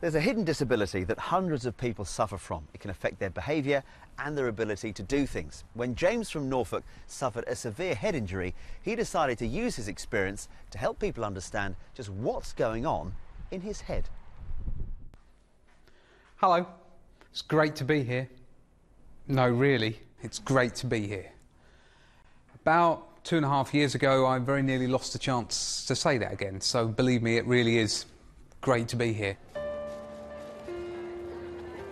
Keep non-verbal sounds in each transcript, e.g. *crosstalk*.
There's a hidden disability that hundreds of people suffer from. It can affect their behaviour and their ability to do things. When James from Norfolk suffered a severe head injury, he decided to use his experience to help people understand just what's going on in his head. Hello, it's great to be here. No, really, it's great to be here. About two and a half years ago, I very nearly lost the chance to say that again, so believe me, it really is great to be here.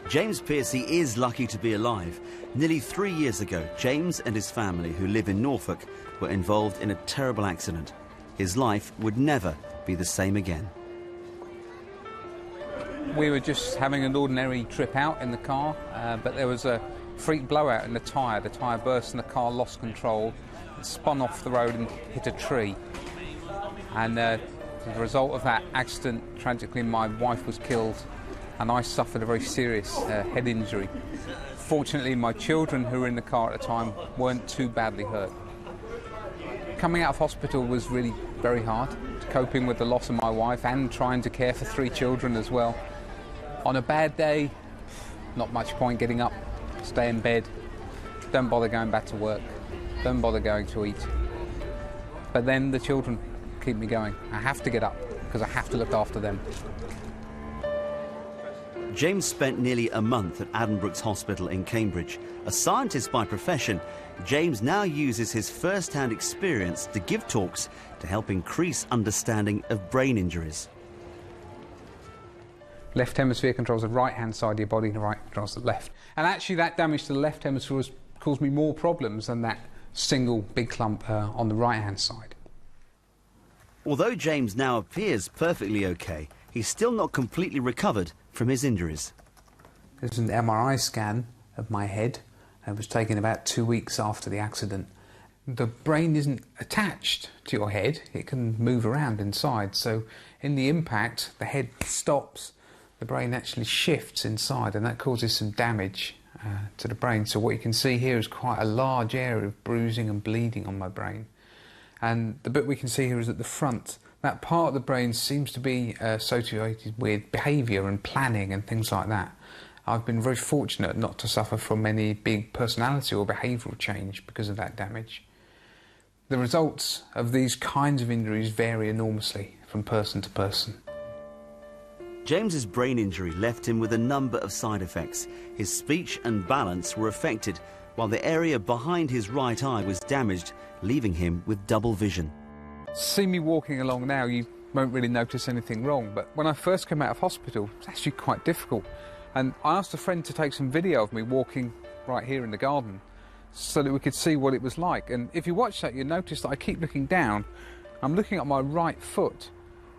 James Piercy is lucky to be alive. Nearly three years ago, James and his family, who live in Norfolk, were involved in a terrible accident. His life would never be the same again. We were just having an ordinary trip out in the car, uh, but there was a freak blowout in the tyre. The tyre burst and the car lost control, spun off the road and hit a tree. And uh, as a result of that accident, tragically, my wife was killed and I suffered a very serious uh, head injury. Fortunately, my children who were in the car at the time weren't too badly hurt. Coming out of hospital was really very hard, coping with the loss of my wife and trying to care for three children as well. On a bad day, not much point getting up, stay in bed, don't bother going back to work, don't bother going to eat. But then the children keep me going. I have to get up because I have to look after them. James spent nearly a month at Addenbrooke's Hospital in Cambridge. A scientist by profession, James now uses his first hand experience to give talks to help increase understanding of brain injuries. Left hemisphere controls the right hand side of your body, and the right controls the left. And actually, that damage to the left hemisphere has caused me more problems than that single big clump uh, on the right hand side. Although James now appears perfectly okay, he's still not completely recovered from his injuries. There's an MRI scan of my head. It was taken about two weeks after the accident. The brain isn't attached to your head, it can move around inside. So, in the impact, the head stops, the brain actually shifts inside, and that causes some damage uh, to the brain. So, what you can see here is quite a large area of bruising and bleeding on my brain. And the bit we can see here is at the front that part of the brain seems to be uh, associated with behaviour and planning and things like that. I've been very fortunate not to suffer from any big personality or behavioural change because of that damage. The results of these kinds of injuries vary enormously from person to person. James's brain injury left him with a number of side effects. His speech and balance were affected, while the area behind his right eye was damaged, leaving him with double vision see me walking along now, you won't really notice anything wrong. But when I first came out of hospital, it's actually quite difficult. And I asked a friend to take some video of me walking right here in the garden so that we could see what it was like. And if you watch that, you'll notice that I keep looking down. I'm looking at my right foot.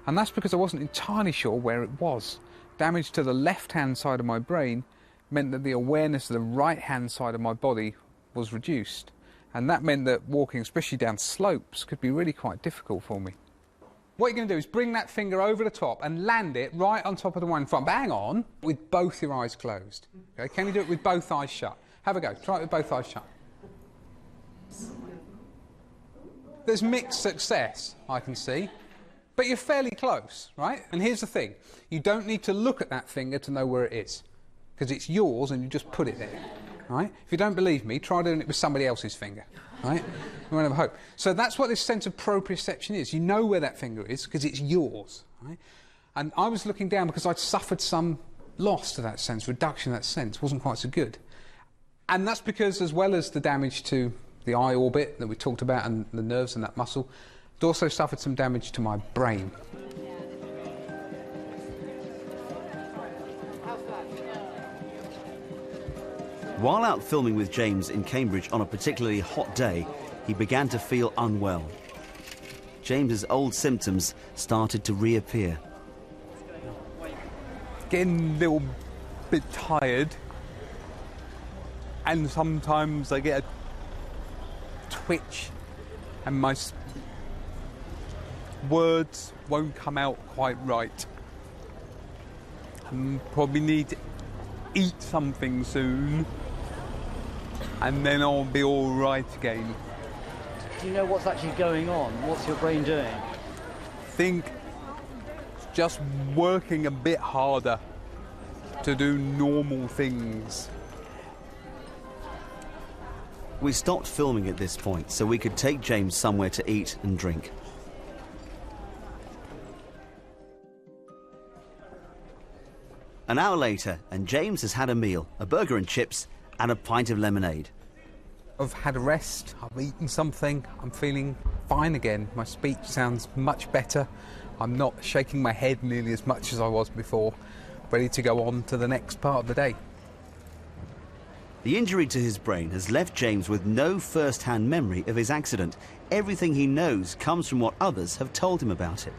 And that's because I wasn't entirely sure where it was. Damage to the left hand side of my brain meant that the awareness of the right hand side of my body was reduced and that meant that walking, especially down slopes, could be really quite difficult for me. What you're going to do is bring that finger over the top and land it right on top of the one in front. Bang on, with both your eyes closed. Okay, can you do it with both eyes shut? Have a go. Try it with both eyes shut. There's mixed success, I can see, but you're fairly close, right? And here's the thing you don't need to look at that finger to know where it is, because it's yours and you just put it there right? If you don't believe me, try doing it with somebody else's finger, right? You won't have hope. So that's what this sense of proprioception is. You know where that finger is because it's yours, right? And I was looking down because I'd suffered some loss to that sense, reduction of that sense, wasn't quite so good. And that's because, as well as the damage to the eye orbit that we talked about and the nerves and that muscle, it also suffered some damage to my brain. While out filming with James in Cambridge on a particularly hot day, he began to feel unwell. James's old symptoms started to reappear. Getting a little bit tired, and sometimes I get a twitch, and my words won't come out quite right. I probably need to eat something soon and then I'll be all right again. Do you know what's actually going on? What's your brain doing? think just working a bit harder to do normal things. We stopped filming at this point so we could take James somewhere to eat and drink. An hour later, and James has had a meal a burger and chips, and a pint of lemonade. I've had a rest, I've eaten something, I'm feeling fine again. My speech sounds much better. I'm not shaking my head nearly as much as I was before. Ready to go on to the next part of the day. The injury to his brain has left James with no first hand memory of his accident. Everything he knows comes from what others have told him about it.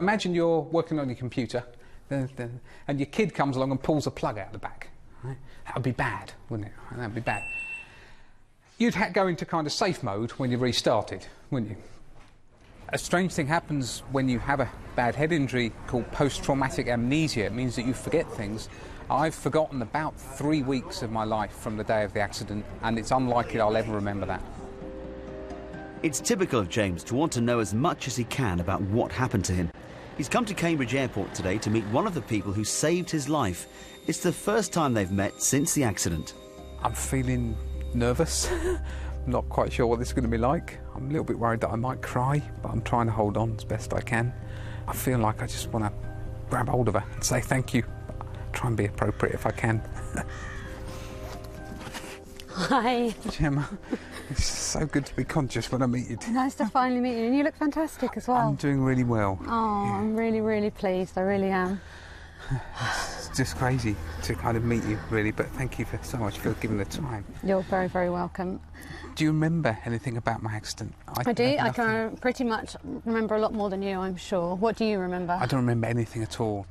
Imagine you're working on your computer and your kid comes along and pulls a plug out the back. Right? That would be bad, wouldn't it? That would be bad. You'd go into kind of safe mode when you restarted, wouldn't you? A strange thing happens when you have a bad head injury called post traumatic amnesia. It means that you forget things. I've forgotten about three weeks of my life from the day of the accident, and it's unlikely I'll ever remember that. It's typical of James to want to know as much as he can about what happened to him. He's come to Cambridge Airport today to meet one of the people who saved his life. It's the first time they've met since the accident. I'm feeling nervous. I'm *laughs* not quite sure what this is going to be like. I'm a little bit worried that I might cry, but I'm trying to hold on as best I can. I feel like I just want to grab hold of her and say thank you. Try and be appropriate if I can. *laughs* Hi. Gemma, it's so good to be conscious when I meet you. Nice to finally meet you, and you look fantastic as well. I'm doing really well. Oh, yeah. I'm really, really pleased. I really am. *sighs* *sighs* It's just crazy to kind of meet you, really, but thank you for so much for giving the time. You're very, very welcome. Do you remember anything about my accident? I, I do. I can pretty much remember a lot more than you, I'm sure. What do you remember? I don't remember anything at all.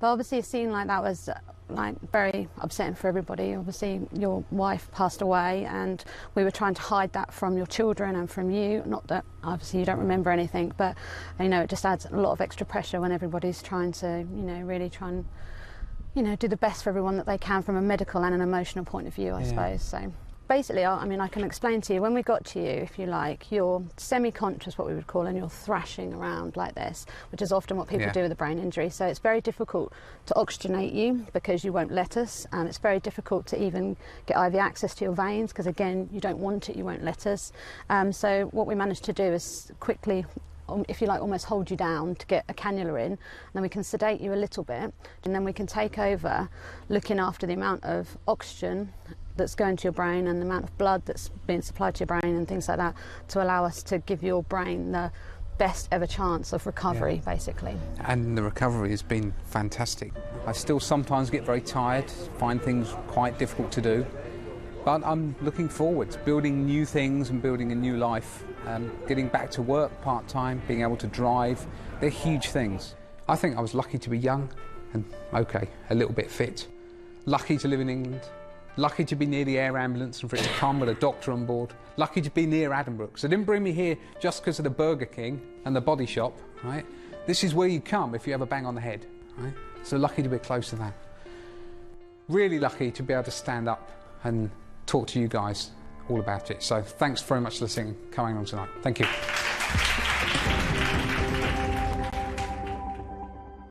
But obviously, a scene like that was like very upsetting for everybody. Obviously, your wife passed away, and we were trying to hide that from your children and from you. Not that obviously you don't remember anything, but you know it just adds a lot of extra pressure when everybody's trying to, you know, really try and, you know, do the best for everyone that they can from a medical and an emotional point of view, I yeah. suppose. So basically, I mean, I can explain to you when we got to you, if you like, you're semi conscious, what we would call, and you're thrashing around like this, which is often what people yeah. do with a brain injury. So it's very difficult to oxygenate you because you won't let us, and it's very difficult to even get IV access to your veins because, again, you don't want it, you won't let us. Um, so what we managed to do is quickly if you like, almost hold you down to get a cannula in. And then we can sedate you a little bit, and then we can take over looking after the amount of oxygen that's going to your brain and the amount of blood that's being supplied to your brain and things like that to allow us to give your brain the best ever chance of recovery, yeah. basically. And the recovery has been fantastic. I still sometimes get very tired, find things quite difficult to do, but I'm looking forward to building new things and building a new life, um, getting back to work part time, being able to drive. They're huge things. I think I was lucky to be young and, okay, a little bit fit. Lucky to live in England, Lucky to be near the air ambulance and for it to come with a doctor on board. Lucky to be near Addenbrooke. So they didn't bring me here just because of the Burger King and the body shop, right? This is where you come if you have a bang on the head, right? So lucky to be close to that. Really lucky to be able to stand up and talk to you guys all about it. So thanks very much for listening, coming on tonight. Thank you.